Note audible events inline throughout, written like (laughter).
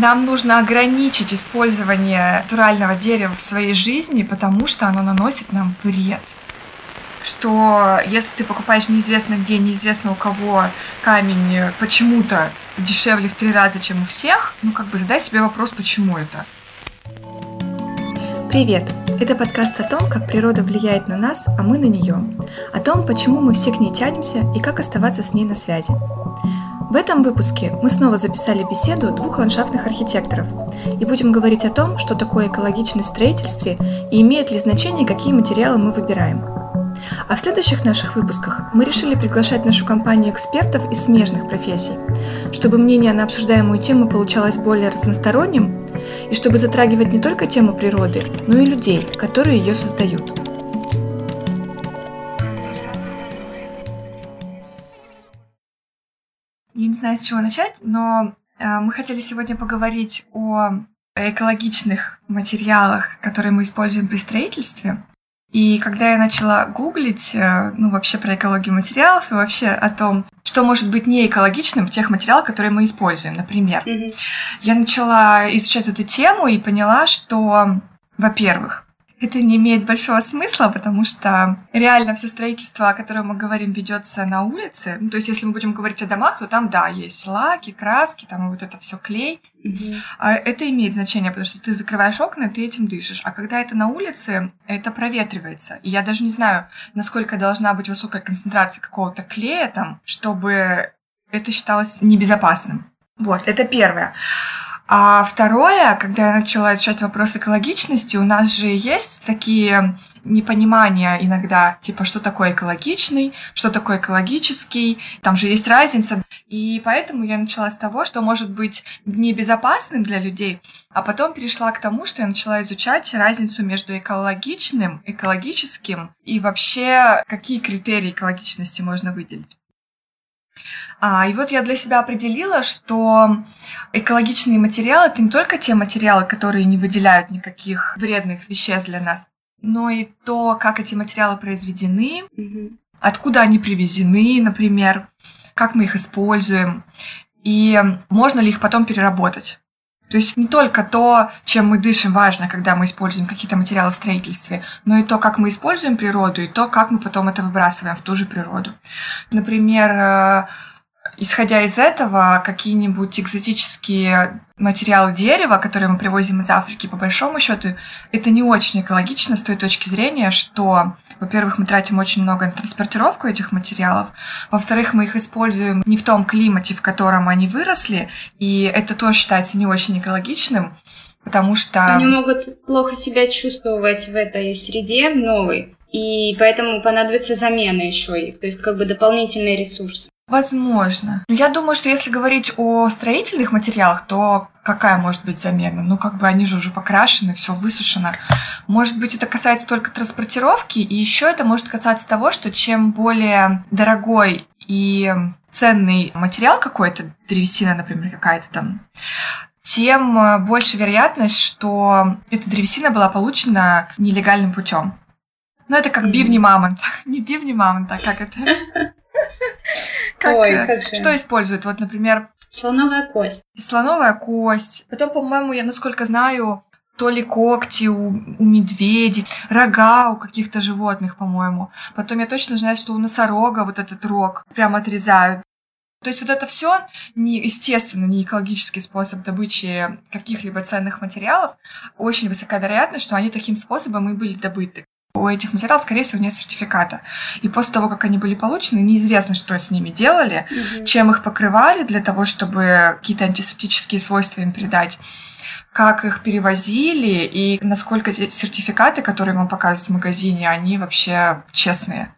нам нужно ограничить использование натурального дерева в своей жизни, потому что оно наносит нам вред. Что если ты покупаешь неизвестно где, неизвестно у кого камень почему-то дешевле в три раза, чем у всех, ну как бы задай себе вопрос, почему это. Привет! Это подкаст о том, как природа влияет на нас, а мы на нее. О том, почему мы все к ней тянемся и как оставаться с ней на связи. В этом выпуске мы снова записали беседу двух ландшафтных архитекторов и будем говорить о том, что такое экологичность в строительстве и имеет ли значение, какие материалы мы выбираем. А в следующих наших выпусках мы решили приглашать нашу компанию экспертов из смежных профессий, чтобы мнение на обсуждаемую тему получалось более разносторонним и чтобы затрагивать не только тему природы, но и людей, которые ее создают. Знаю, с чего начать, но э, мы хотели сегодня поговорить о экологичных материалах, которые мы используем при строительстве. И когда я начала гуглить, э, ну, вообще про экологию материалов и вообще о том, что может быть не экологичным в тех материалах, которые мы используем, например, mm-hmm. я начала изучать эту тему и поняла, что, во-первых, это не имеет большого смысла, потому что реально все строительство, о котором мы говорим, ведется на улице. Ну, то есть, если мы будем говорить о домах, то там, да, есть лаки, краски, там вот это все клей. Mm-hmm. Это имеет значение, потому что ты закрываешь окна, ты этим дышишь. А когда это на улице, это проветривается. И я даже не знаю, насколько должна быть высокая концентрация какого-то клея там, чтобы это считалось небезопасным. Вот, это первое. А второе, когда я начала изучать вопрос экологичности, у нас же есть такие непонимания иногда, типа, что такое экологичный, что такое экологический, там же есть разница. И поэтому я начала с того, что может быть небезопасным для людей, а потом перешла к тому, что я начала изучать разницу между экологичным, экологическим и вообще какие критерии экологичности можно выделить. А, и вот я для себя определила, что экологичные материалы это не только те материалы, которые не выделяют никаких вредных веществ для нас, но и то, как эти материалы произведены, mm-hmm. откуда они привезены, например, как мы их используем, и можно ли их потом переработать. То есть не только то, чем мы дышим, важно, когда мы используем какие-то материалы в строительстве, но и то, как мы используем природу, и то, как мы потом это выбрасываем в ту же природу. Например, э, исходя из этого, какие-нибудь экзотические материалы дерева, которые мы привозим из Африки, по большому счету, это не очень экологично с той точки зрения, что, во-первых, мы тратим очень много на транспортировку этих материалов, во-вторых, мы их используем не в том климате, в котором они выросли, и это тоже считается не очень экологичным, потому что... Они могут плохо себя чувствовать в этой среде новой, и поэтому понадобится замена еще то есть как бы дополнительный ресурс. Возможно. Но я думаю, что если говорить о строительных материалах, то какая может быть замена? Ну, как бы они же уже покрашены, все высушено. Может быть, это касается только транспортировки, и еще это может касаться того, что чем более дорогой и ценный материал какой-то, древесина, например, какая-то там, тем э, больше вероятность, что эта древесина была получена нелегальным путем. Ну, это как бивни мамонта. (laughs) Не бивни мамонта, а как это? (laughs) Как, Ой, как же. Что используют? Вот, например... Слоновая кость. Слоновая кость. Потом, по-моему, я насколько знаю, то ли когти у, у медведей, рога у каких-то животных, по-моему. Потом я точно знаю, что у носорога вот этот рог прям отрезают. То есть вот это все не естественно, не экологический способ добычи каких-либо ценных материалов. Очень высока вероятность, что они таким способом и были добыты у этих материалов, скорее всего, нет сертификата. И после того, как они были получены, неизвестно, что с ними делали, угу. чем их покрывали для того, чтобы какие-то антисептические свойства им придать как их перевозили и насколько сертификаты, которые вам показывают в магазине, они вообще честные.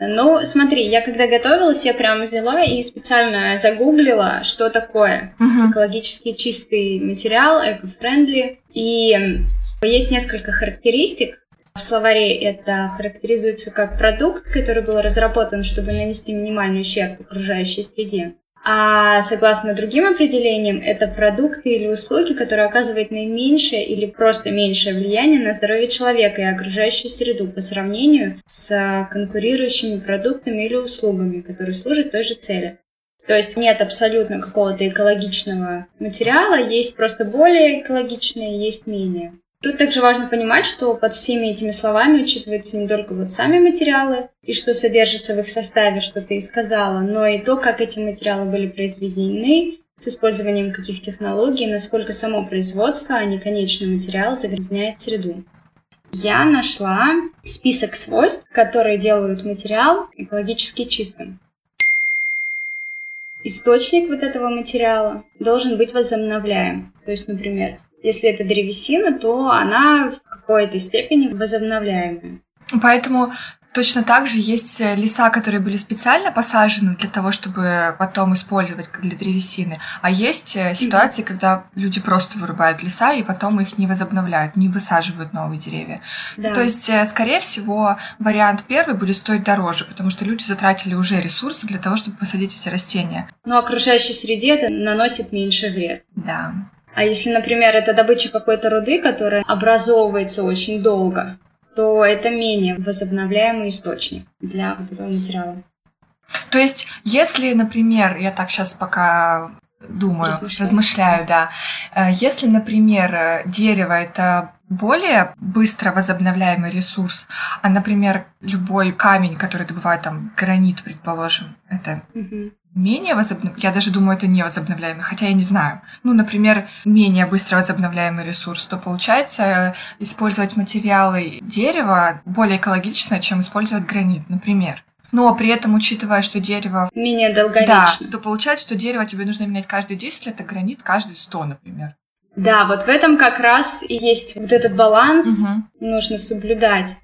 Ну, смотри, я когда готовилась, я прямо взяла и специально загуглила, что такое uh-huh. экологически чистый материал, эко-френдли. И есть несколько характеристик. В словаре это характеризуется как продукт, который был разработан, чтобы нанести минимальный ущерб окружающей среде. А согласно другим определениям, это продукты или услуги, которые оказывают наименьшее или просто меньшее влияние на здоровье человека и окружающую среду по сравнению с конкурирующими продуктами или услугами, которые служат той же цели. То есть нет абсолютно какого-то экологичного материала, есть просто более экологичные, есть менее. Тут также важно понимать, что под всеми этими словами учитываются не только вот сами материалы и что содержится в их составе, что ты и сказала, но и то, как эти материалы были произведены, с использованием каких технологий, насколько само производство, а не конечный материал загрязняет среду. Я нашла список свойств, которые делают материал экологически чистым. Источник вот этого материала должен быть возобновляем. То есть, например, если это древесина, то она в какой-то степени возобновляемая. Поэтому Точно так же есть э, леса, которые были специально посажены для того, чтобы потом использовать для древесины. А есть э, ситуации, когда люди просто вырубают леса и потом их не возобновляют, не высаживают новые деревья. Да. То есть, э, скорее всего, вариант первый будет стоить дороже, потому что люди затратили уже ресурсы для того, чтобы посадить эти растения. Но окружающей среде это наносит меньше вред. Да. А если, например, это добыча какой-то руды, которая образовывается очень долго, то это менее возобновляемый источник для вот этого материала. То есть, если, например, я так сейчас пока думаю, размышляю, размышляю да, э, если, например, дерево это более быстро возобновляемый ресурс, а, например, любой камень, который добывают там гранит, предположим, это угу менее возобновляемый, я даже думаю, это не возобновляемый, хотя я не знаю. Ну, например, менее быстро возобновляемый ресурс, то получается использовать материалы дерева более экологично, чем использовать гранит, например. Но при этом, учитывая, что дерево... Менее долговечно. Да, то получается, что дерево тебе нужно менять каждые 10 лет, а гранит каждые 100, например. Да, вот в этом как раз и есть вот этот баланс, угу. нужно соблюдать.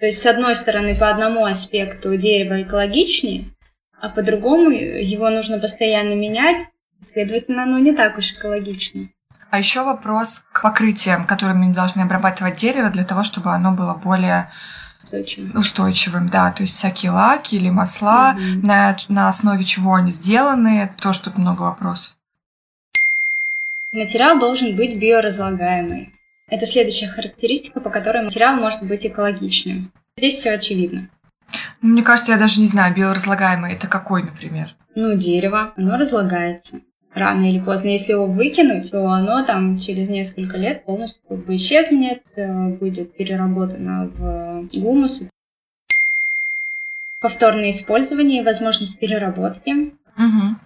То есть, с одной стороны, по одному аспекту дерево экологичнее, а по-другому его нужно постоянно менять, следовательно, оно не так уж экологично. А еще вопрос к покрытиям, которыми должны обрабатывать дерево для того, чтобы оно было более устойчивым. устойчивым, да, то есть всякие лаки или масла, угу. на, на основе чего они сделаны, тоже тут много вопросов. Материал должен быть биоразлагаемый. Это следующая характеристика, по которой материал может быть экологичным. Здесь все очевидно. Мне кажется, я даже не знаю, биоразлагаемый это какой, например? Ну, дерево, оно разлагается. Рано или поздно, если его выкинуть, то оно там через несколько лет полностью как бы исчезнет, э, будет переработано в гумус. Повторное использование и возможность переработки. Угу.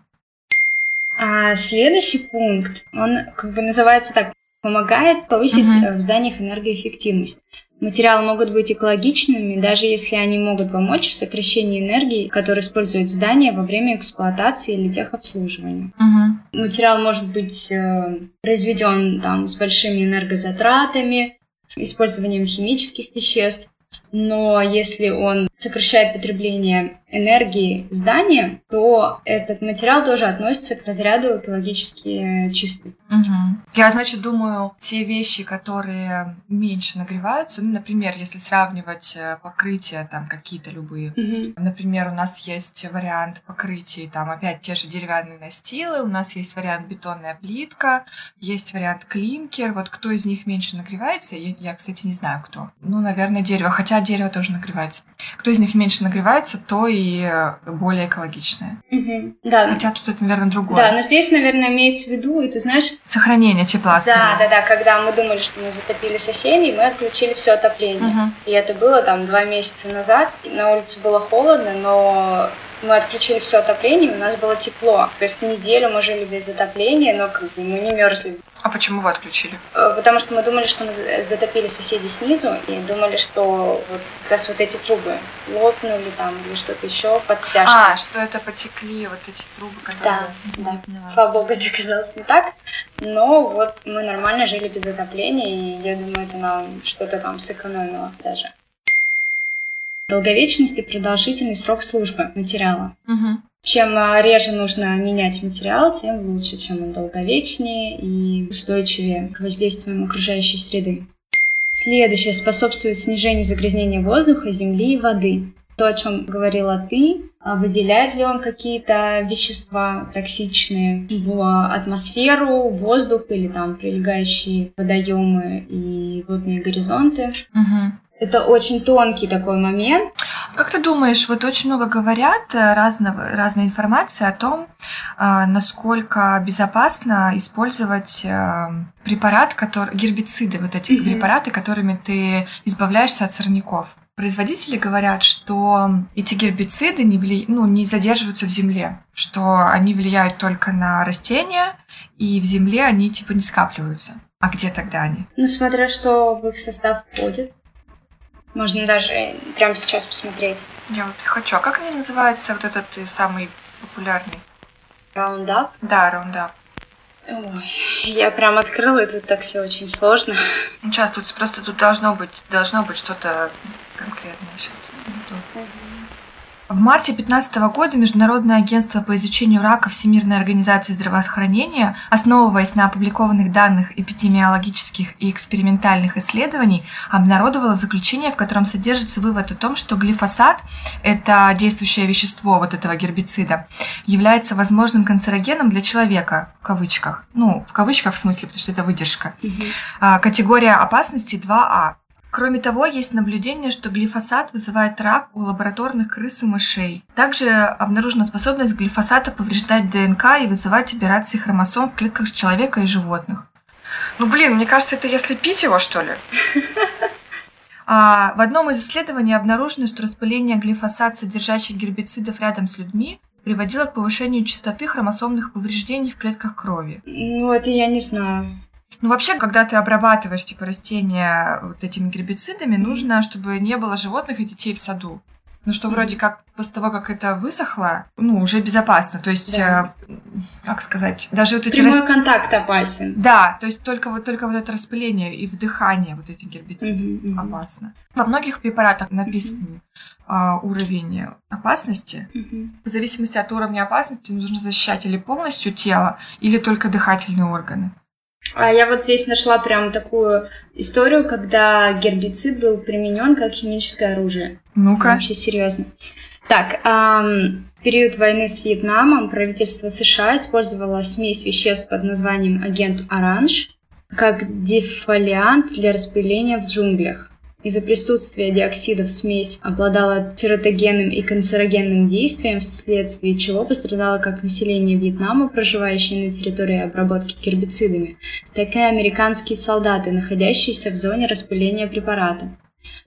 А следующий пункт, он как бы называется так, помогает повысить угу. в зданиях энергоэффективность. Материалы могут быть экологичными, даже если они могут помочь в сокращении энергии, которую используют здания во время эксплуатации или техобслуживания. Угу. Материал может быть э, произведен там, с большими энергозатратами, с использованием химических веществ, но если он сокращает потребление энергии здания, то этот материал тоже относится к разряду экологически чистый. Угу. Я, значит, думаю, те вещи, которые меньше нагреваются, ну, например, если сравнивать э, покрытия там какие-то любые, угу. например, у нас есть вариант покрытий, там опять те же деревянные настилы, у нас есть вариант бетонная плитка, есть вариант клинкер, вот кто из них меньше нагревается, я, я кстати, не знаю кто. Ну, наверное, дерево, хотя дерево тоже нагревается. Кто из них меньше нагревается, то и э, более экологичное. Угу. Да. Хотя тут это, наверное, другое. Да, но здесь, наверное, имеется в виду, и ты знаешь... Сохранение тепла. Скорее. Да, да, да. Когда мы думали, что мы затопили соседей, мы отключили все отопление. Угу. И это было там два месяца назад. На улице было холодно, но мы отключили все отопление, у нас было тепло. То есть неделю мы жили без отопления, но как бы мы не мерзли. А почему вы отключили? Э, потому что мы думали, что мы затопили соседей снизу, и думали, что вот как раз вот эти трубы лопнули там или что-то еще под стяжкой. А, что это потекли вот эти трубы, которые... Да, да. Слава богу, это оказалось не так. Но вот мы нормально жили без отопления, и я думаю, это нам что-то там сэкономило даже. Долговечность и продолжительный срок службы материала. Угу. Чем а, реже нужно менять материал, тем лучше, чем он долговечнее и устойчивее к воздействиям окружающей среды. Следующее способствует снижению загрязнения воздуха, земли и воды. То, о чем говорила ты, а выделяет ли он какие-то вещества токсичные в атмосферу, воздух или там прилегающие водоемы и водные горизонты. Угу. Это очень тонкий такой момент. Как ты думаешь, вот очень много говорят э, разного, разной информации о том, а, насколько безопасно использовать э, препарат, который, гербициды, вот эти mm-hmm. препараты, которыми ты избавляешься от сорняков. Производители говорят, что эти гербициды не, вли... ну, не задерживаются в земле, что они влияют только на растения, и в земле они типа не скапливаются. А где тогда они? Ну, смотря что в их состав входит. Можно даже прямо сейчас посмотреть. Я вот хочу. А как они называются, вот этот самый популярный? Раундап? Да, раундап. Ой, я прям открыла, и тут так все очень сложно. Сейчас тут просто тут должно быть, должно быть что-то конкретное сейчас. Угу. В марте 2015 года Международное агентство по изучению рака Всемирной организации здравоохранения, основываясь на опубликованных данных эпидемиологических и экспериментальных исследований, обнародовало заключение, в котором содержится вывод о том, что глифосат – это действующее вещество вот этого гербицида, является возможным канцерогеном для человека, в кавычках. Ну, в кавычках в смысле, потому что это выдержка. Угу. Категория опасности 2А. Кроме того, есть наблюдение, что глифосат вызывает рак у лабораторных крыс и мышей. Также обнаружена способность глифосата повреждать ДНК и вызывать операции хромосом в клетках человека и животных. Ну блин, мне кажется, это если пить его, что ли? (laughs) А в одном из исследований обнаружено, что распыление глифосат, содержащих гербицидов рядом с людьми, приводило к повышению частоты хромосомных повреждений в клетках крови. Ну, это я не знаю. Ну, вообще, когда ты обрабатываешь, типа, растения вот этими гербицидами, нужно, чтобы не было животных и детей в саду. Ну, что вроде как после того, как это высохло, ну, уже безопасно. То есть, да. э, как сказать, даже вот эти Прямой расти... контакт опасен. Да, то есть только вот, только вот это распыление и вдыхание вот этих гербицидов mm-hmm. опасно. Во многих препаратах написан mm-hmm. э, уровень опасности. Mm-hmm. В зависимости от уровня опасности нужно защищать или полностью тело, или только дыхательные органы. А я вот здесь нашла прям такую историю, когда гербицид был применен как химическое оружие. Ну-ка. Вообще серьезно. Так, эм, в период войны с Вьетнамом правительство США использовало смесь веществ под названием агент Оранж как дефолиант для распыления в джунглях. Из-за присутствия диоксидов смесь обладала тератогенным и канцерогенным действием, вследствие чего пострадало как население Вьетнама, проживающее на территории обработки гербицидами, так и американские солдаты, находящиеся в зоне распыления препарата.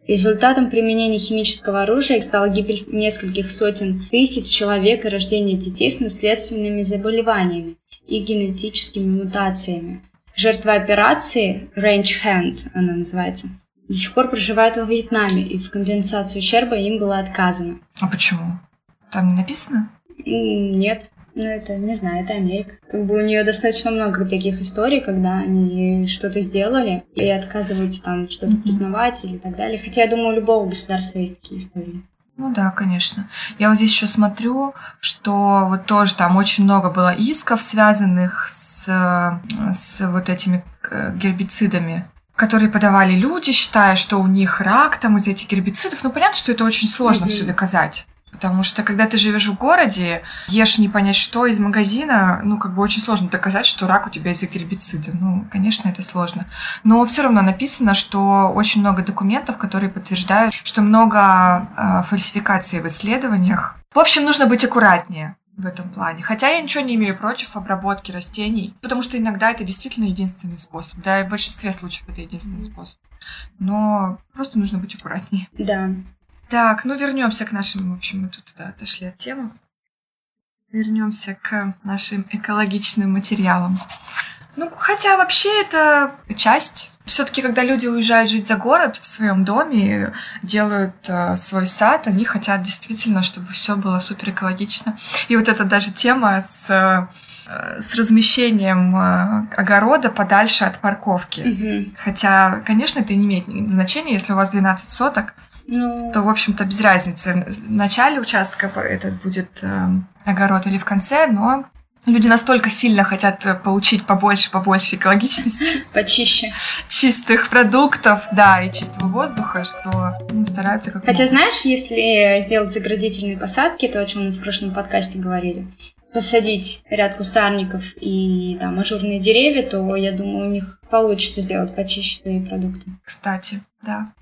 Результатом применения химического оружия стала гибель нескольких сотен тысяч человек и рождение детей с наследственными заболеваниями и генетическими мутациями. Жертва операции Range Hand, она называется, до сих пор проживает во Вьетнаме, и в компенсацию ущерба им было отказано. А почему? Там не написано? Нет. Ну, это, не знаю, это Америка. Как бы у нее достаточно много таких историй, когда они что-то сделали и отказываются там что-то mm-hmm. признавать или так далее. Хотя, я думаю, у любого государства есть такие истории. Ну да, конечно. Я вот здесь еще смотрю, что вот тоже там очень много было исков, связанных с, с вот этими э, гербицидами которые подавали люди, считая, что у них рак там из этих гербицидов. Ну, понятно, что это очень сложно mm-hmm. все доказать. Потому что когда ты живешь в городе, ешь не понять что из магазина, ну, как бы очень сложно доказать, что рак у тебя из-за гербицида. Ну, конечно, это сложно. Но все равно написано, что очень много документов, которые подтверждают, что много э, фальсификаций в исследованиях. В общем, нужно быть аккуратнее в этом плане. Хотя я ничего не имею против обработки растений, потому что иногда это действительно единственный способ. Да, и в большинстве случаев это единственный способ. Но просто нужно быть аккуратнее. Да. Так, ну вернемся к нашим, в общем, мы тут да, отошли от темы. Вернемся к нашим экологичным материалам. Ну, хотя вообще это часть. Все-таки, когда люди уезжают жить за город в своем доме, делают э, свой сад, они хотят действительно, чтобы все было супер экологично. И вот эта даже тема с э, с размещением э, огорода подальше от парковки. Угу. Хотя, конечно, это не имеет значения, если у вас 12 соток, ну... то, в общем-то, без разницы. В начале участка этот будет э, огород или в конце, но Люди настолько сильно хотят э, получить побольше, побольше экологичности. (laughs) Почище. Чистых продуктов, да, и чистого воздуха, что ну, стараются как Хотя, знаешь, если сделать заградительные посадки, то, о чем мы в прошлом подкасте говорили, посадить ряд кустарников и там ажурные деревья, то, я думаю, у них получится сделать почище свои продукты. Кстати, да.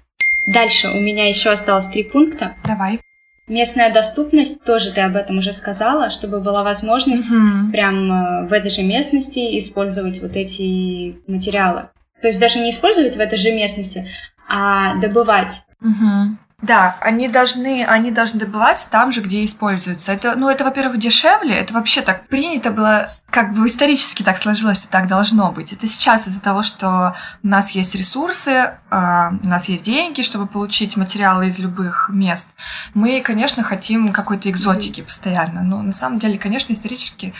Дальше у меня еще осталось три пункта. Давай. Местная доступность, тоже ты об этом уже сказала, чтобы была возможность mm-hmm. прям э, в этой же местности использовать вот эти материалы. То есть даже не использовать в этой же местности, а добывать. Mm-hmm. Да, они должны, они должны добывать там же, где используются. Это, ну, это, во-первых, дешевле, это вообще так принято было как бы исторически так сложилось, что так должно быть. Это сейчас из-за того, что у нас есть ресурсы, а, у нас есть деньги, чтобы получить материалы из любых мест. Мы, конечно, хотим какой-то экзотики постоянно. Но на самом деле, конечно, исторически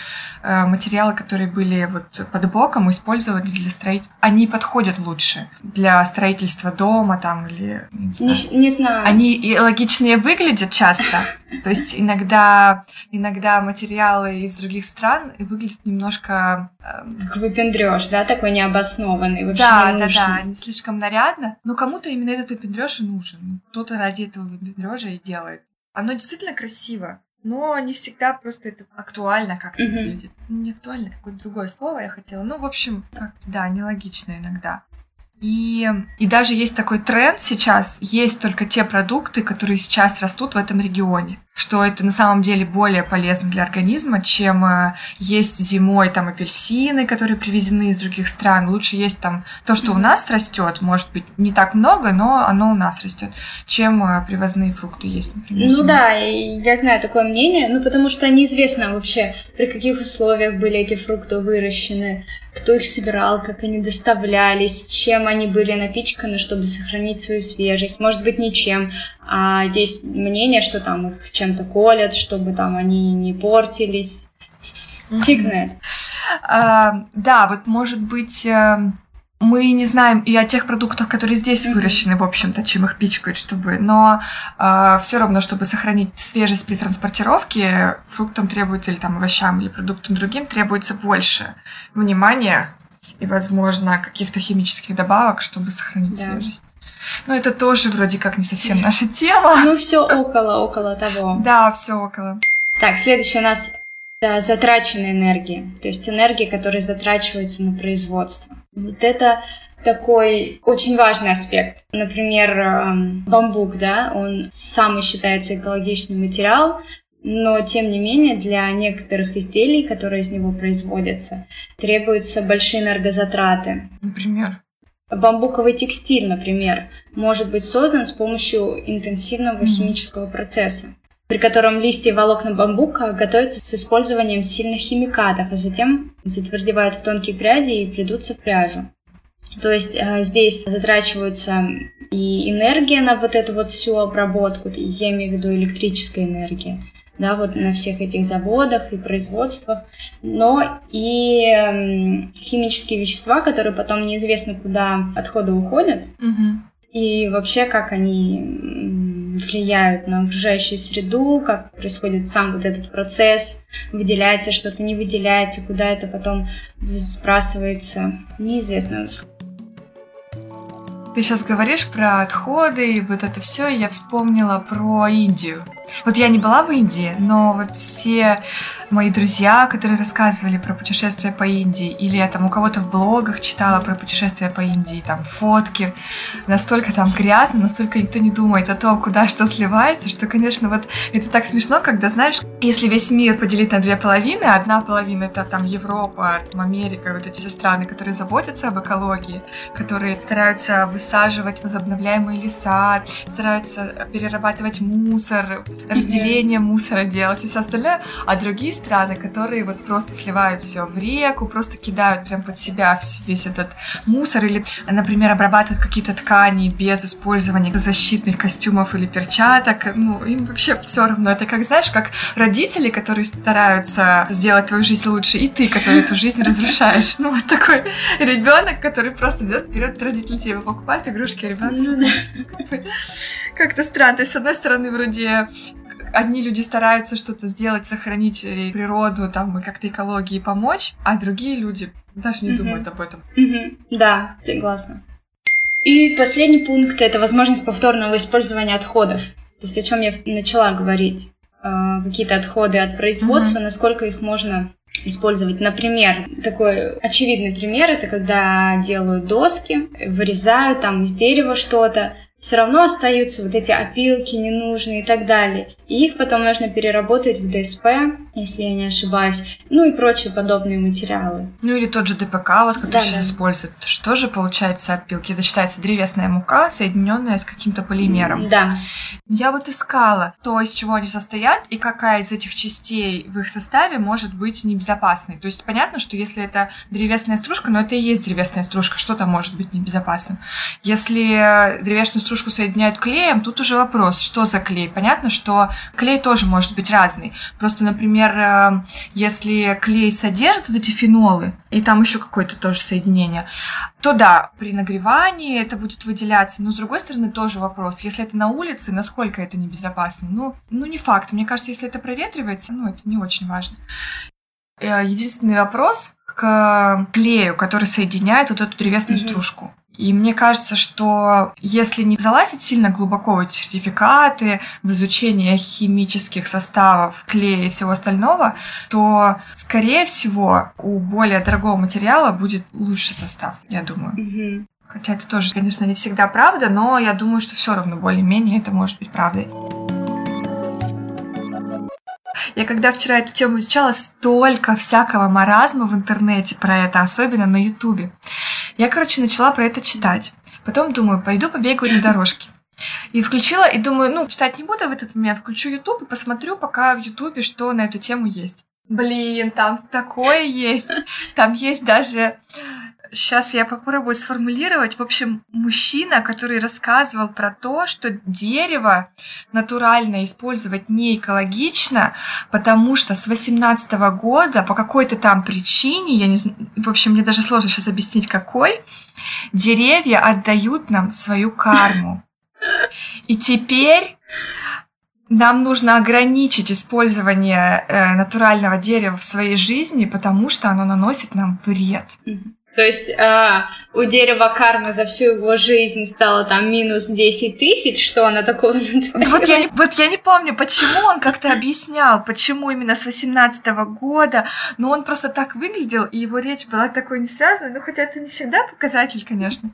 а, материалы, которые были вот под боком, использовались для строительства, они подходят лучше для строительства дома там или... Не знаю. Не, не знаю. Они и логичнее выглядят часто. То есть иногда, иногда материалы из других стран выглядят немножко... Эм, как выпендрёж, да, такой необоснованный, вообще да, не Да, да, да, не слишком нарядно, но кому-то именно этот выпендрёж и нужен. Кто-то ради этого выпендрёжа и делает. Оно действительно красиво, но не всегда просто это актуально как-то uh-huh. выглядит. Ну, не актуально, какое-то другое слово я хотела. Ну, в общем, как-то, да, нелогично иногда. И, и даже есть такой тренд сейчас, есть только те продукты, которые сейчас растут в этом регионе что это на самом деле более полезно для организма, чем э, есть зимой там апельсины, которые привезены из других стран. Лучше есть там то, что у нас растет, может быть, не так много, но оно у нас растет, чем э, привозные фрукты есть, например. Ну зимой. да, я знаю такое мнение, ну потому что неизвестно вообще, при каких условиях были эти фрукты выращены, кто их собирал, как они доставлялись, чем они были напичканы, чтобы сохранить свою свежесть. Может быть, ничем. А есть мнение, что там их чем-то колят, чтобы там они не портились. Фиг знает. А, да, вот может быть э, мы не знаем и о тех продуктах, которые здесь выращены, в общем-то, чем их пичкают, чтобы, но э, все равно, чтобы сохранить свежесть при транспортировке, фруктам требуется или там овощам или продуктам другим требуется больше внимания и, возможно, каких-то химических добавок, чтобы сохранить да. свежесть. Но это тоже вроде как не совсем наша тема. Ну, все около, около того. Да, все около. Так, следующий у нас да, затраченная энергия, то есть энергия, которая затрачивается на производство. Вот это такой очень важный аспект. Например, эм, бамбук, да, он самый считается экологичный материал, но тем не менее для некоторых изделий, которые из него производятся, требуются большие энергозатраты. Например? Бамбуковый текстиль, например, может быть создан с помощью интенсивного mm-hmm. химического процесса, при котором листья и волокна бамбука готовятся с использованием сильных химикатов, а затем затвердевают в тонкие пряди и придутся в пряжу. То есть э, здесь затрачиваются и энергия на вот эту вот всю обработку, я имею в виду электрическая энергия, да, вот на всех этих заводах и производствах, но и э, химические вещества, которые потом неизвестно куда отходы уходят, угу. и вообще как они влияют на окружающую среду, как происходит сам вот этот процесс, выделяется что-то, не выделяется, куда это потом сбрасывается, неизвестно. Ты сейчас говоришь про отходы и вот это все, и я вспомнила про Индию. Вот я не была в Индии, но вот все мои друзья, которые рассказывали про путешествия по Индии, или я там у кого-то в блогах читала про путешествия по Индии, там фотки, настолько там грязно, настолько никто не думает о том, куда что сливается, что, конечно, вот это так смешно, когда, знаешь, если весь мир поделить на две половины, одна половина это там Европа, там Америка, вот эти все страны, которые заботятся об экологии, которые стараются высаживать возобновляемые леса, стараются перерабатывать мусор, разделение мусора делать и все остальное, а другие страны, которые вот просто сливают все в реку, просто кидают прям под себя весь этот мусор или, например, обрабатывают какие-то ткани без использования защитных костюмов или перчаток, ну, им вообще все равно. Это как, знаешь, как родители, которые стараются сделать твою жизнь лучше, и ты, который эту жизнь разрушаешь. Ну, вот такой ребенок, который просто идет вперед, родители тебе покупают игрушки, а ребенок как-то странно. То есть, с одной стороны, вроде одни люди стараются что-то сделать, сохранить э, природу, там, и как-то экологии помочь, а другие люди даже не mm-hmm. думают об этом. Mm-hmm. Да, согласна. И последний пункт — это возможность повторного использования отходов. То есть о чем я начала говорить. Э, какие-то отходы от производства, mm-hmm. насколько их можно использовать. Например, такой очевидный пример — это когда делают доски, вырезают там из дерева что-то, все равно остаются вот эти опилки ненужные и так далее. И их потом можно переработать в ДСП, если я не ошибаюсь, ну и прочие подобные материалы. Ну или тот же ДПК, вот, который да, сейчас да. используют. Что же получается опилки? Это считается древесная мука, соединенная с каким-то полимером. Да. Я вот искала то, из чего они состоят, и какая из этих частей в их составе может быть небезопасной. То есть понятно, что если это древесная стружка, но это и есть древесная стружка, что там может быть небезопасным? Если древесную стружку соединяют клеем, тут уже вопрос, что за клей? Понятно, что клей тоже может быть разный. Просто, например, э, если клей содержит вот эти фенолы, и там еще какое-то тоже соединение, то да, при нагревании это будет выделяться. Но с другой стороны тоже вопрос, если это на улице, насколько это небезопасно? Ну, ну не факт. Мне кажется, если это проветривается, ну это не очень важно. Э, единственный вопрос к клею, который соединяет вот эту древесную mm-hmm. стружку. И мне кажется, что если не залазить сильно глубоко в эти сертификаты, в изучение химических составов, клея и всего остального, то, скорее всего, у более дорогого материала будет лучший состав, я думаю. Mm-hmm. Хотя это тоже, конечно, не всегда правда, но я думаю, что все равно более-менее это может быть правдой. Я когда вчера эту тему изучала, столько всякого маразма в интернете про это, особенно на Ютубе. Я, короче, начала про это читать. Потом думаю, пойду побегаю на дорожке. И включила, и думаю, ну, читать не буду в этот момент, включу YouTube и посмотрю пока в YouTube, что на эту тему есть. Блин, там такое есть. Там есть даже Сейчас я попробую сформулировать. В общем, мужчина, который рассказывал про то, что дерево натурально использовать не экологично, потому что с 18 года по какой-то там причине, я не знаю, в общем, мне даже сложно сейчас объяснить какой, деревья отдают нам свою карму. И теперь нам нужно ограничить использование э, натурального дерева в своей жизни, потому что оно наносит нам вред. То есть а, у дерева кармы за всю его жизнь стало там минус 10 тысяч, что она такого (laughs) вот я, не, вот я не помню, почему он как-то объяснял, почему именно с 18 -го года, но он просто так выглядел, и его речь была такой не связанной, ну хотя это не всегда показатель, конечно.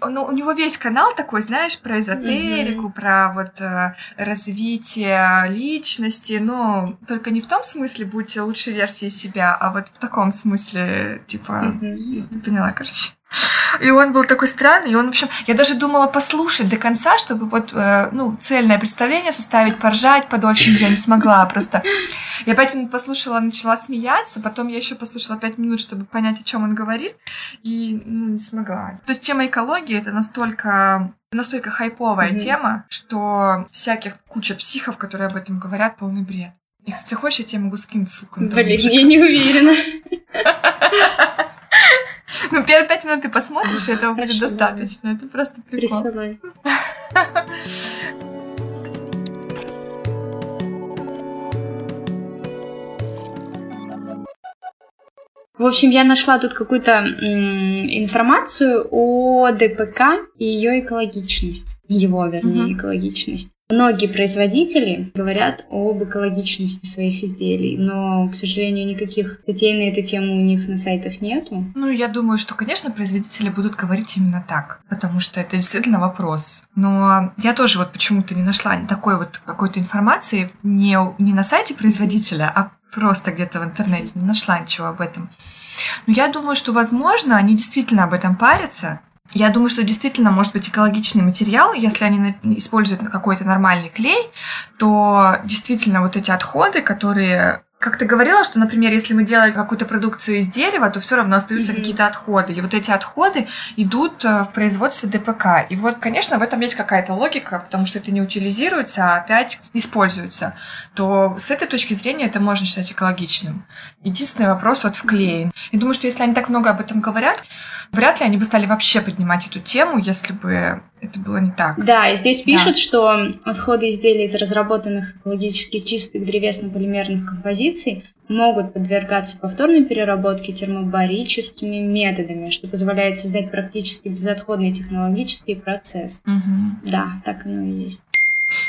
Но у него весь канал такой, знаешь, про эзотерику, mm-hmm. про вот э, развитие личности, но только не в том смысле будьте лучшей версией себя, а вот в таком смысле, типа... Mm-hmm поняла, короче. И он был такой странный, и он, в общем, я даже думала послушать до конца, чтобы вот, э, ну, цельное представление составить, поржать подольше, я не смогла, просто я пять минут послушала, начала смеяться, потом я еще послушала пять минут, чтобы понять, о чем он говорит, и, ну, не смогла. То есть тема экологии это настолько настолько хайповая mm-hmm. тема, что всяких куча психов, которые об этом говорят, полный бред. Если хочешь, я тебе могу скинуть ссылку. Блин, я не уверена. (laughs) Ну, первые пять минут ты посмотришь, и этого будет достаточно. Это просто прикол. Присылай. В общем, я нашла тут какую-то информацию о ДПК и ее экологичность. Его, вернее, mm экологичность. Многие производители говорят об экологичности своих изделий, но, к сожалению, никаких статей на эту тему у них на сайтах нету. Ну, я думаю, что, конечно, производители будут говорить именно так, потому что это действительно вопрос. Но я тоже вот почему-то не нашла такой вот какой-то информации не, не на сайте производителя, а просто где-то в интернете не нашла ничего об этом. Но я думаю, что, возможно, они действительно об этом парятся, я думаю, что действительно может быть экологичный материал, если они используют какой-то нормальный клей, то действительно вот эти отходы, которые как ты говорила, что, например, если мы делаем какую-то продукцию из дерева, то все равно остаются mm-hmm. какие-то отходы. И вот эти отходы идут э, в производство ДПК. И вот, конечно, в этом есть какая-то логика, потому что это не утилизируется, а опять используется. То с этой точки зрения это можно считать экологичным. Единственный вопрос вот в клее. Я думаю, что если они так много об этом говорят, вряд ли они бы стали вообще поднимать эту тему, если бы это было не так. Да, и здесь пишут, да. что отходы изделий из разработанных экологически чистых древесно-полимерных композиций могут подвергаться повторной переработке термобарическими методами, что позволяет создать практически безотходный технологический процесс. Угу. Да, так оно и есть.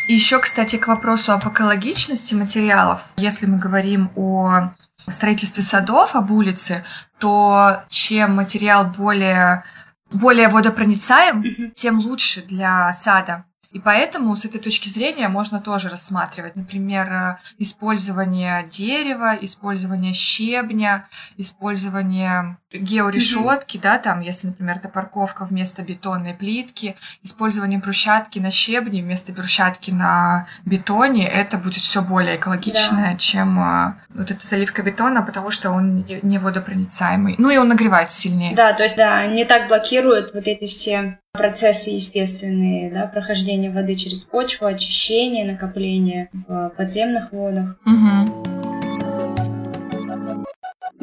И еще, кстати, к вопросу об экологичности материалов. Если мы говорим о строительстве садов, об улице, то чем материал более более водопроницаем, mm-hmm. тем лучше для сада. И поэтому с этой точки зрения можно тоже рассматривать, например, э, использование дерева, использование щебня, использование георешетки, mm-hmm. да, там, если, например, это парковка вместо бетонной плитки, использование брусчатки на щебне вместо брусчатки на бетоне, это будет все более экологичное, да. чем а, вот эта заливка бетона, потому что он не водопроницаемый. Ну и он нагревает сильнее. Да, то есть, да, не так блокирует вот эти все процессы естественные, да, прохождение воды через почву, очищение, накопление в подземных водах. Угу.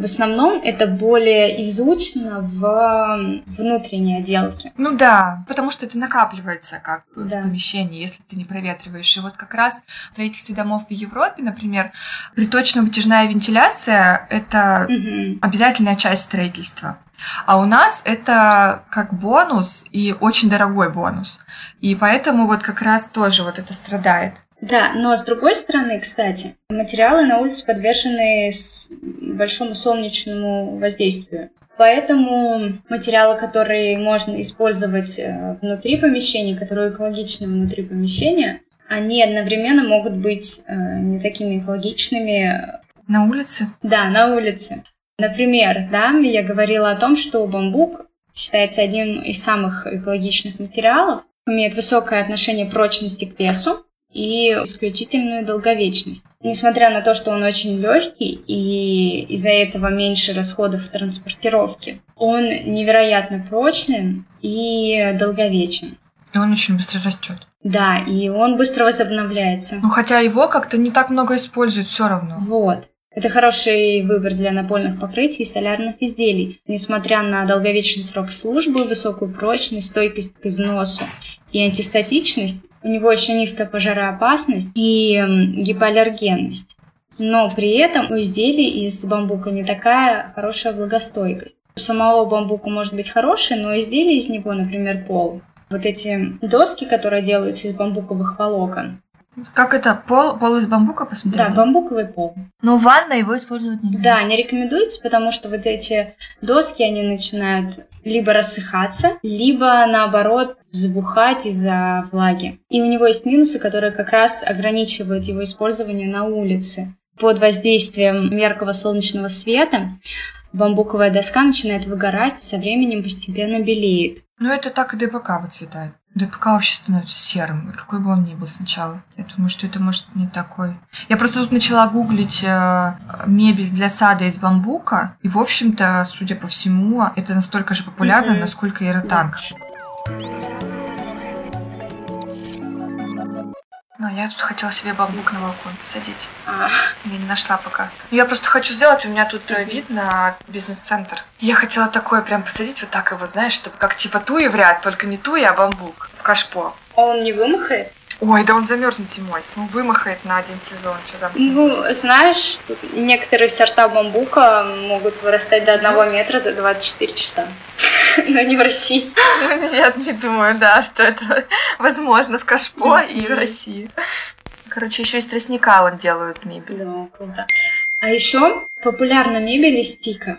В основном это более изучено в внутренней отделке. Ну да, потому что это накапливается как да. в помещении, если ты не проветриваешь. И вот как раз в строительстве домов в Европе, например, приточно-вытяжная вентиляция — это угу. обязательная часть строительства. А у нас это как бонус и очень дорогой бонус. И поэтому вот как раз тоже вот это страдает. Да, но с другой стороны, кстати, материалы на улице подвержены большому солнечному воздействию. Поэтому материалы, которые можно использовать э, внутри помещения, которые экологичны внутри помещения, они одновременно могут быть э, не такими экологичными. На улице? Да, на улице. Например, да, я говорила о том, что бамбук считается одним из самых экологичных материалов, имеет высокое отношение прочности к весу, и исключительную долговечность. Несмотря на то, что он очень легкий и из-за этого меньше расходов в транспортировке, он невероятно прочный и долговечен. И он очень быстро растет. Да, и он быстро возобновляется. Ну хотя его как-то не так много используют все равно. Вот. Это хороший выбор для напольных покрытий и солярных изделий. Несмотря на долговечный срок службы, высокую прочность, стойкость к износу и антистатичность, у него еще низкая пожароопасность и гипоаллергенность. Но при этом у изделий из бамбука не такая хорошая влагостойкость. У самого бамбука может быть хороший, но изделия из него, например, пол, вот эти доски, которые делаются из бамбуковых волокон, как это? Пол, пол из бамбука, посмотрели? Да, бамбуковый пол. Но в ванной его использовать нельзя. Да, не рекомендуется, потому что вот эти доски, они начинают либо рассыхаться, либо наоборот забухать из-за влаги. И у него есть минусы, которые как раз ограничивают его использование на улице. Под воздействием яркого солнечного света бамбуковая доска начинает выгорать, со временем постепенно белеет. Ну, это так и ДПК выцветает. ДПК вообще становится серым, какой бы он ни был сначала. Я думаю, что это может не такой. Я просто тут начала гуглить э, мебель для сада из бамбука, и, в общем-то, судя по всему, это настолько же популярно, mm-hmm. насколько и ротанг. Yeah. Ну, я тут хотела себе бамбук на балкон посадить. А. Я не нашла пока. Я просто хочу сделать, у меня тут mm-hmm. вид на бизнес-центр. Я хотела такое прям посадить вот так его, знаешь, чтобы как типа туи в ряд, только не туи, а бамбук в кашпо. А он не вымахает? Ой, да он замерзнет зимой. Ну, вымахает на один сезон. Что там ну, знаешь, некоторые сорта бамбука могут вырастать до одного метра за 24 часа. (laughs) Но не в России. (laughs) Я не думаю, да, что это возможно в Кашпо и в России. Короче, еще из тростника вот делают мебель. Да, круто. А еще популярна мебель из тика.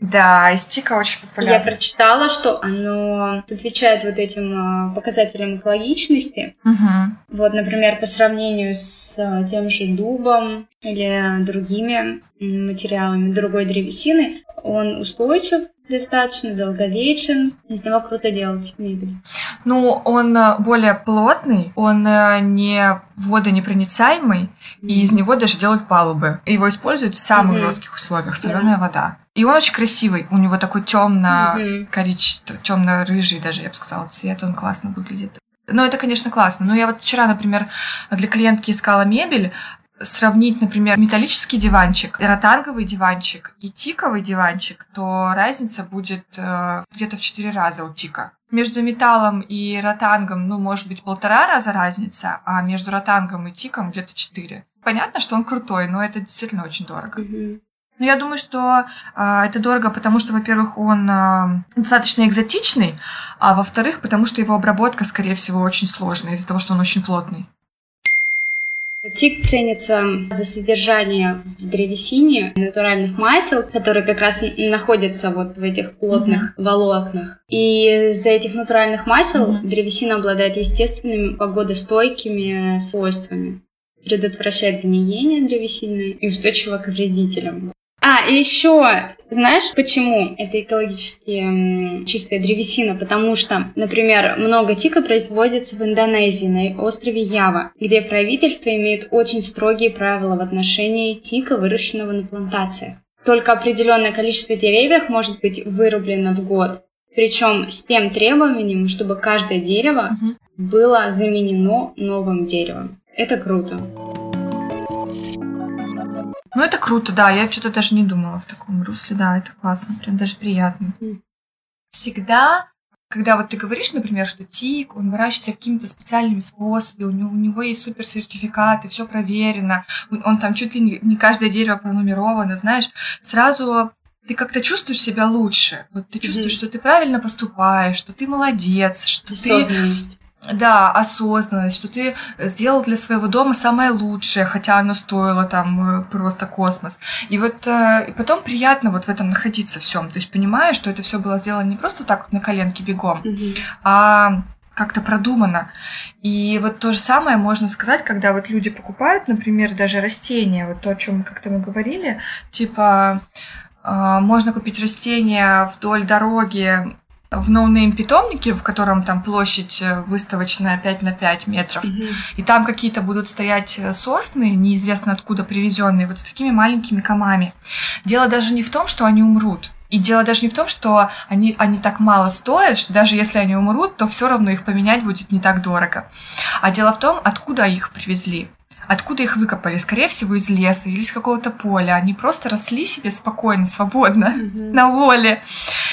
Да, истика очень популярна. Я прочитала, что оно отвечает вот этим а, показателям экологичности. Угу. Вот, например, по сравнению с а, тем же дубом или другими материалами другой древесины, он устойчив, достаточно долговечен, из него круто делать мебель. Ну, он э, более плотный, он э, не водонепроницаемый, mm-hmm. и из него даже делают палубы. Его используют в самых mm-hmm. жестких условиях, соленая yeah. вода. И он очень красивый, у него такой темно-коричневый, mm-hmm. темно-рыжий даже, я бы сказала, цвет, он классно выглядит. Ну, это, конечно, классно. Но я вот вчера, например, для клиентки искала мебель, сравнить, например, металлический диванчик, ротанговый диванчик и тиковый диванчик, то разница будет э, где-то в 4 раза у тика. Между металлом и ротангом, ну, может быть, полтора раза разница, а между ротангом и тиком где-то 4. Понятно, что он крутой, но это действительно очень дорого. Mm-hmm. Но я думаю, что э, это дорого, потому что, во-первых, он э, достаточно экзотичный, а во-вторых, потому что его обработка, скорее всего, очень сложная из-за того, что он очень плотный. Тик ценится за содержание в древесине натуральных масел, которые как раз находятся вот в этих плотных mm-hmm. волокнах. И из-за этих натуральных масел mm-hmm. древесина обладает естественными погодостойкими свойствами предотвращает гниение древесины и устойчиво к вредителям. А, и еще, знаешь, почему это экологически чистая древесина? Потому что, например, много тика производится в Индонезии, на острове Ява, где правительство имеет очень строгие правила в отношении тика, выращенного на плантациях. Только определенное количество деревьев может быть вырублено в год. Причем с тем требованием, чтобы каждое дерево угу. было заменено новым деревом. Это круто. Ну, это круто, да. Я что-то даже не думала в таком русле. Да, это классно, прям даже приятно. Всегда, когда вот ты говоришь, например, что тик, он выращивается какими-то специальными способами, у него, у него есть супер сертификаты, все проверено, он, там чуть ли не, не каждое дерево пронумеровано, знаешь, сразу ты как-то чувствуешь себя лучше. Вот ты чувствуешь, mm-hmm. что ты правильно поступаешь, что ты молодец, что ты да, осознанность, что ты сделал для своего дома самое лучшее, хотя оно стоило там э, просто космос. И вот э, и потом приятно вот в этом находиться всем. То есть понимаешь, что это все было сделано не просто так вот на коленке бегом, mm-hmm. а как-то продумано. И вот то же самое можно сказать, когда вот люди покупают, например, даже растения, вот то, о чем как-то мы говорили, типа э, можно купить растения вдоль дороги в no name питомнике, в котором там площадь э, выставочная 5 на 5 метров, mm-hmm. и там какие-то будут стоять э, сосны, неизвестно откуда привезенные, вот с такими маленькими комами. Дело даже не в том, что они умрут. И дело даже не в том, что они, они так мало стоят, что даже если они умрут, то все равно их поменять будет не так дорого. А дело в том, откуда их привезли. Откуда их выкопали? Скорее всего, из леса или из какого-то поля. Они просто росли себе спокойно, свободно, mm-hmm. (laughs) на воле.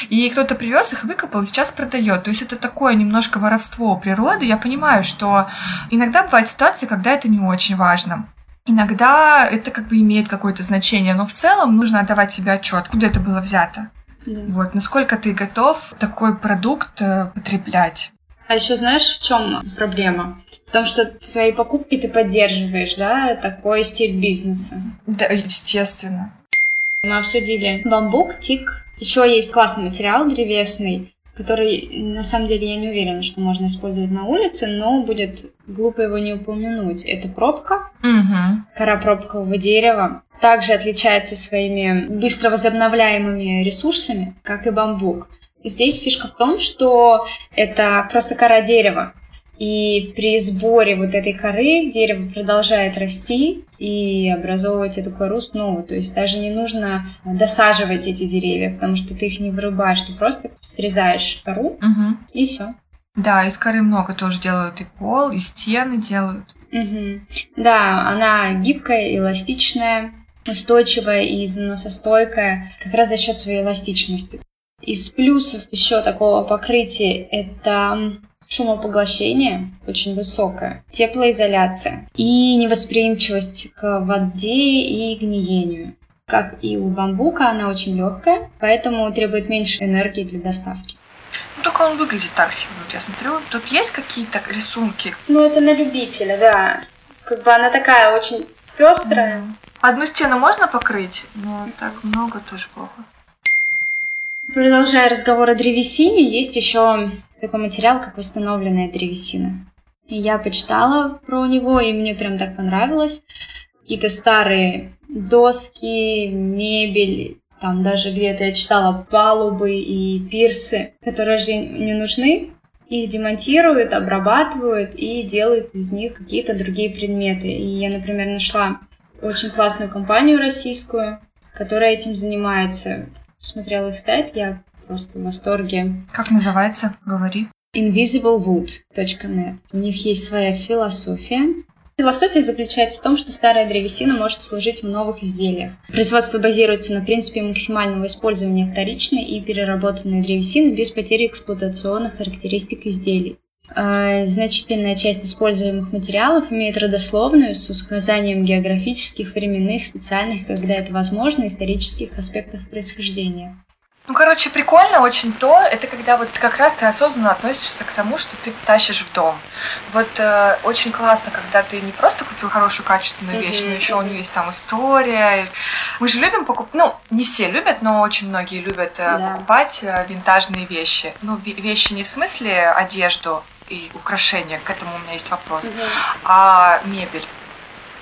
И кто-то привез их, выкопал и сейчас продает. То есть это такое немножко воровство природы. Я понимаю, что иногда бывают ситуации, когда это не очень важно. Иногда это как бы имеет какое-то значение, но в целом нужно отдавать себе отчет, куда это было взято. Да. Вот, насколько ты готов такой продукт э, потреблять. А еще знаешь, в чем проблема? В том, что свои покупки ты поддерживаешь, да, такой стиль бизнеса. Да, естественно. Мы обсудили бамбук, тик. Еще есть классный материал древесный, который, на самом деле, я не уверена, что можно использовать на улице, но будет глупо его не упомянуть. Это пробка, угу. кора пробкового дерева. Также отличается своими быстро возобновляемыми ресурсами, как и бамбук. Здесь фишка в том, что это просто кора дерева. И при сборе вот этой коры дерево продолжает расти и образовывать эту кору снова. То есть даже не нужно досаживать эти деревья, потому что ты их не вырубаешь, ты просто срезаешь кору угу. и все. Да, из коры много тоже делают и пол, и стены делают. Угу. Да, она гибкая, эластичная, устойчивая и износостойкая как раз за счет своей эластичности. Из плюсов еще такого покрытия это шумопоглощение очень высокое, теплоизоляция и невосприимчивость к воде и гниению. Как и у бамбука, она очень легкая, поэтому требует меньше энергии для доставки. Ну, только он выглядит так себе. Вот я смотрю, тут есть какие-то рисунки? Ну, это на любителя, да. Как бы она такая очень пестрая. Одну стену можно покрыть, но так много тоже плохо. Продолжая разговор о древесине, есть еще такой материал, как восстановленная древесина. И я почитала про него, и мне прям так понравилось. Какие-то старые доски, мебель, там даже где-то я читала палубы и пирсы, которые же не нужны. Их демонтируют, обрабатывают и делают из них какие-то другие предметы. И я, например, нашла очень классную компанию российскую, которая этим занимается посмотрела их сайт, я просто в восторге. Как называется? Говори. invisiblewood.net. У них есть своя философия. Философия заключается в том, что старая древесина может служить в новых изделиях. Производство базируется на принципе максимального использования вторичной и переработанной древесины без потери эксплуатационных характеристик изделий. А, значительная часть используемых материалов имеет родословную с указанием географических, временных, социальных, когда это возможно, исторических аспектов происхождения. Ну, короче, прикольно очень то, это когда вот как раз ты осознанно относишься к тому, что ты тащишь в дом. Вот э, очень классно, когда ты не просто купил хорошую качественную вещь, mm-hmm. но еще у нее есть там история. Мы же любим покупать, ну, не все любят, но очень многие любят э, да. покупать э, винтажные вещи. Ну, вещи не в смысле одежду и украшения, к этому у меня есть вопрос, mm-hmm. а мебель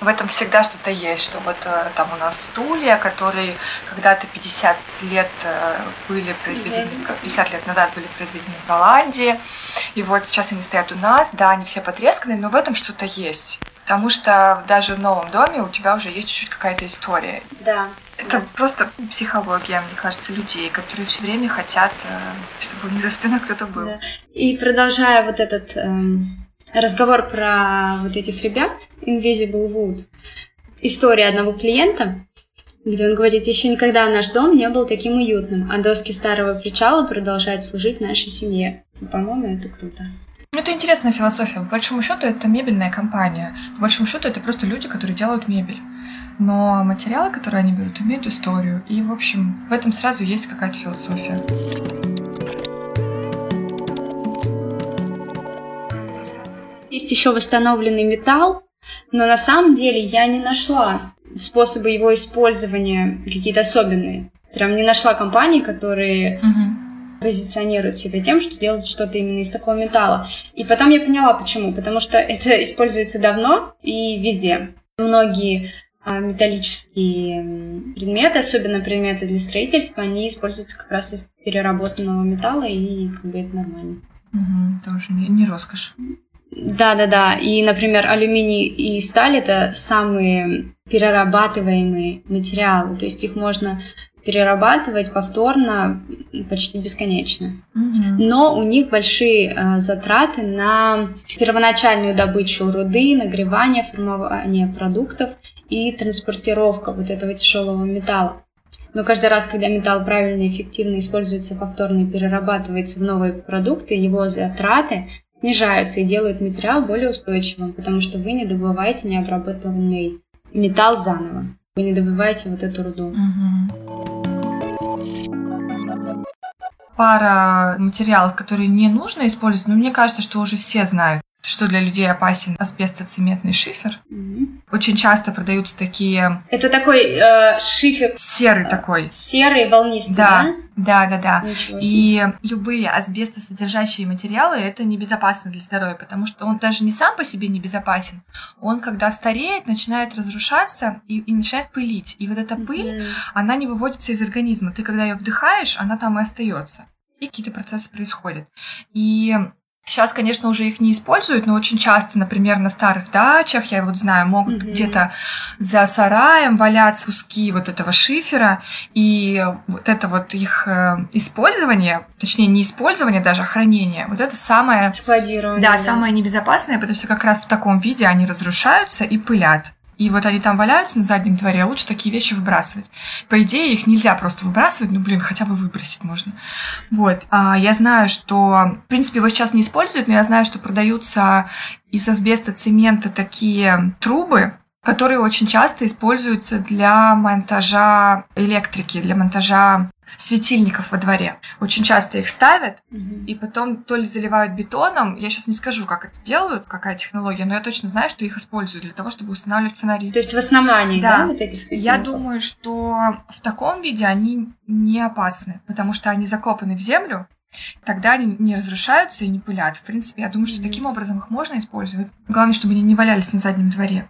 в этом всегда что-то есть, что вот э, там у нас стулья, которые когда-то 50 лет э, были произведены, 50 лет назад были произведены в Голландии, и вот сейчас они стоят у нас, да, они все потресканные, но в этом что-то есть. Потому что даже в новом доме у тебя уже есть чуть-чуть какая-то история. Да. Это просто психология, мне кажется, людей, которые все время хотят, э, чтобы у них за спиной кто-то был. Да. И продолжая вот этот эм, разговор про вот этих ребят, Invisible Wood, история одного клиента, где он говорит, еще никогда наш дом не был таким уютным, а доски старого причала продолжают служить нашей семье. По-моему, это круто. Ну, это интересная философия. По большому счету, это мебельная компания. По большому счету, это просто люди, которые делают мебель. Но материалы, которые они берут, имеют историю. И, в общем, в этом сразу есть какая-то философия. Есть еще восстановленный металл, но на самом деле я не нашла способы его использования какие-то особенные. Прям не нашла компании, которые угу. позиционируют себя тем, что делают что-то именно из такого металла. И потом я поняла, почему. Потому что это используется давно и везде. Многие металлические предметы, особенно предметы для строительства, они используются как раз из переработанного металла, и как бы это нормально. Угу, это уже не, не роскошь. Да, да, да. И, например, алюминий и сталь это самые перерабатываемые материалы. То есть их можно перерабатывать повторно почти бесконечно. Mm-hmm. Но у них большие э, затраты на первоначальную добычу руды, нагревание, формование продуктов и транспортировка вот этого тяжелого металла. Но каждый раз, когда металл правильно и эффективно используется повторно и перерабатывается в новые продукты, его затраты снижаются и делают материал более устойчивым, потому что вы не добываете необработанный металл заново. Вы не добываете вот эту руду. Пара материалов, которые не нужно использовать, но мне кажется, что уже все знают что для людей опасен асбестоцементный шифер. Mm-hmm. Очень часто продаются такие... Это такой э, шифер... Серый э, такой. Серый, волнистый, да? Да, да, да. да. И любые асбестосодержащие материалы это небезопасно для здоровья, потому что он даже не сам по себе небезопасен. Он, когда стареет, начинает разрушаться и, и начинает пылить. И вот эта пыль, mm-hmm. она не выводится из организма. Ты, когда ее вдыхаешь, она там и остается и какие-то процессы происходят. И Сейчас, конечно, уже их не используют, но очень часто, например, на старых дачах, я вот знаю, могут mm-hmm. где-то за сараем валяться куски вот этого шифера, и вот это вот их э, использование, точнее, не использование даже, а хранение, вот это самое... Складирование. Да, да, самое небезопасное, потому что как раз в таком виде они разрушаются и пылят и вот они там валяются на заднем дворе, а лучше такие вещи выбрасывать. По идее, их нельзя просто выбрасывать, ну, блин, хотя бы выбросить можно. Вот. А, я знаю, что, в принципе, его сейчас не используют, но я знаю, что продаются из асбеста цемента такие трубы, которые очень часто используются для монтажа электрики, для монтажа светильников во дворе. Очень часто их ставят, угу. и потом то ли заливают бетоном. Я сейчас не скажу, как это делают, какая технология, но я точно знаю, что их используют для того, чтобы устанавливать фонари. То есть в основании, да, да вот этих светильников? Я думаю, что в таком виде они не опасны, потому что они закопаны в землю, Тогда они не разрушаются и не пылят. В принципе, я думаю, что таким образом их можно использовать. Главное, чтобы они не валялись на заднем дворе.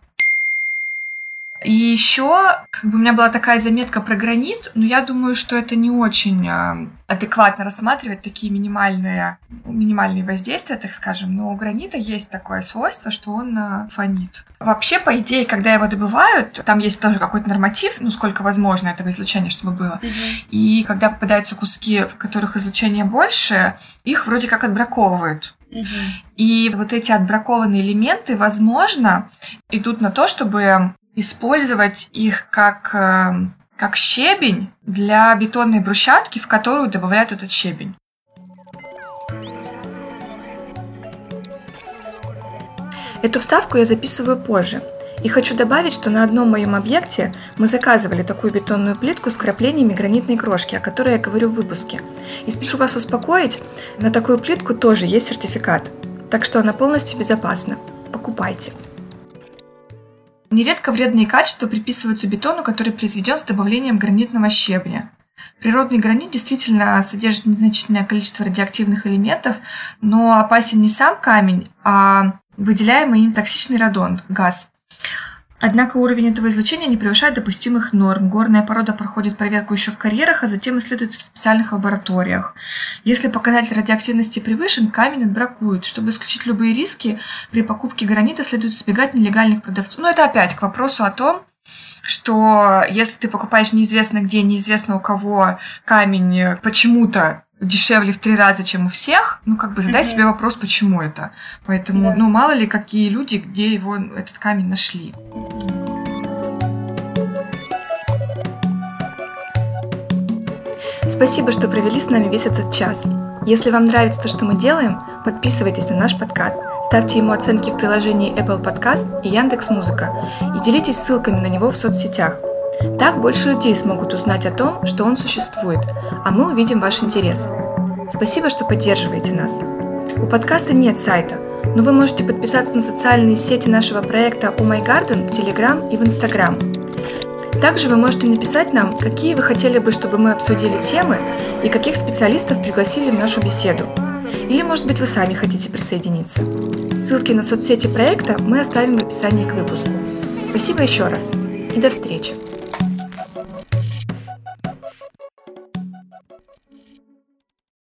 И еще, как бы у меня была такая заметка про гранит, но я думаю, что это не очень э, адекватно рассматривать такие минимальные, минимальные воздействия, так скажем. Но у гранита есть такое свойство, что он э, фонит. Вообще, по идее, когда его добывают, там есть тоже какой-то норматив, ну, сколько возможно этого излучения, чтобы было. Mm-hmm. И когда попадаются куски, в которых излучение больше, их вроде как отбраковывают. Угу. И вот эти отбракованные элементы, возможно, идут на то, чтобы использовать их как, э, как щебень для бетонной брусчатки, в которую добавляют этот щебень. Эту вставку я записываю позже. И хочу добавить, что на одном моем объекте мы заказывали такую бетонную плитку с краплениями гранитной крошки, о которой я говорю в выпуске. И спешу вас успокоить, на такую плитку тоже есть сертификат. Так что она полностью безопасна. Покупайте. Нередко вредные качества приписываются бетону, который произведен с добавлением гранитного щебня. Природный гранит действительно содержит незначительное количество радиоактивных элементов, но опасен не сам камень, а выделяемый им токсичный радон, газ. Однако уровень этого излучения не превышает допустимых норм. Горная порода проходит проверку еще в карьерах, а затем исследуется в специальных лабораториях. Если показатель радиоактивности превышен, камень отбракуют. Чтобы исключить любые риски, при покупке гранита следует избегать нелегальных продавцов. Но это опять к вопросу о том, что если ты покупаешь неизвестно где, неизвестно у кого камень почему-то дешевле в три раза, чем у всех, ну, как бы задай mm-hmm. себе вопрос, почему это. Поэтому, да. ну, мало ли, какие люди, где его, этот камень нашли. Спасибо, что провели с нами весь этот час. Если вам нравится то, что мы делаем, подписывайтесь на наш подкаст, ставьте ему оценки в приложении Apple Podcast и Яндекс Музыка и делитесь ссылками на него в соцсетях – так больше людей смогут узнать о том, что он существует, а мы увидим ваш интерес. Спасибо, что поддерживаете нас. У подкаста нет сайта, но вы можете подписаться на социальные сети нашего проекта Oh My Garden в Telegram и в Instagram. Также вы можете написать нам, какие вы хотели бы, чтобы мы обсудили темы и каких специалистов пригласили в нашу беседу. Или, может быть, вы сами хотите присоединиться. Ссылки на соцсети проекта мы оставим в описании к выпуску. Спасибо еще раз и до встречи!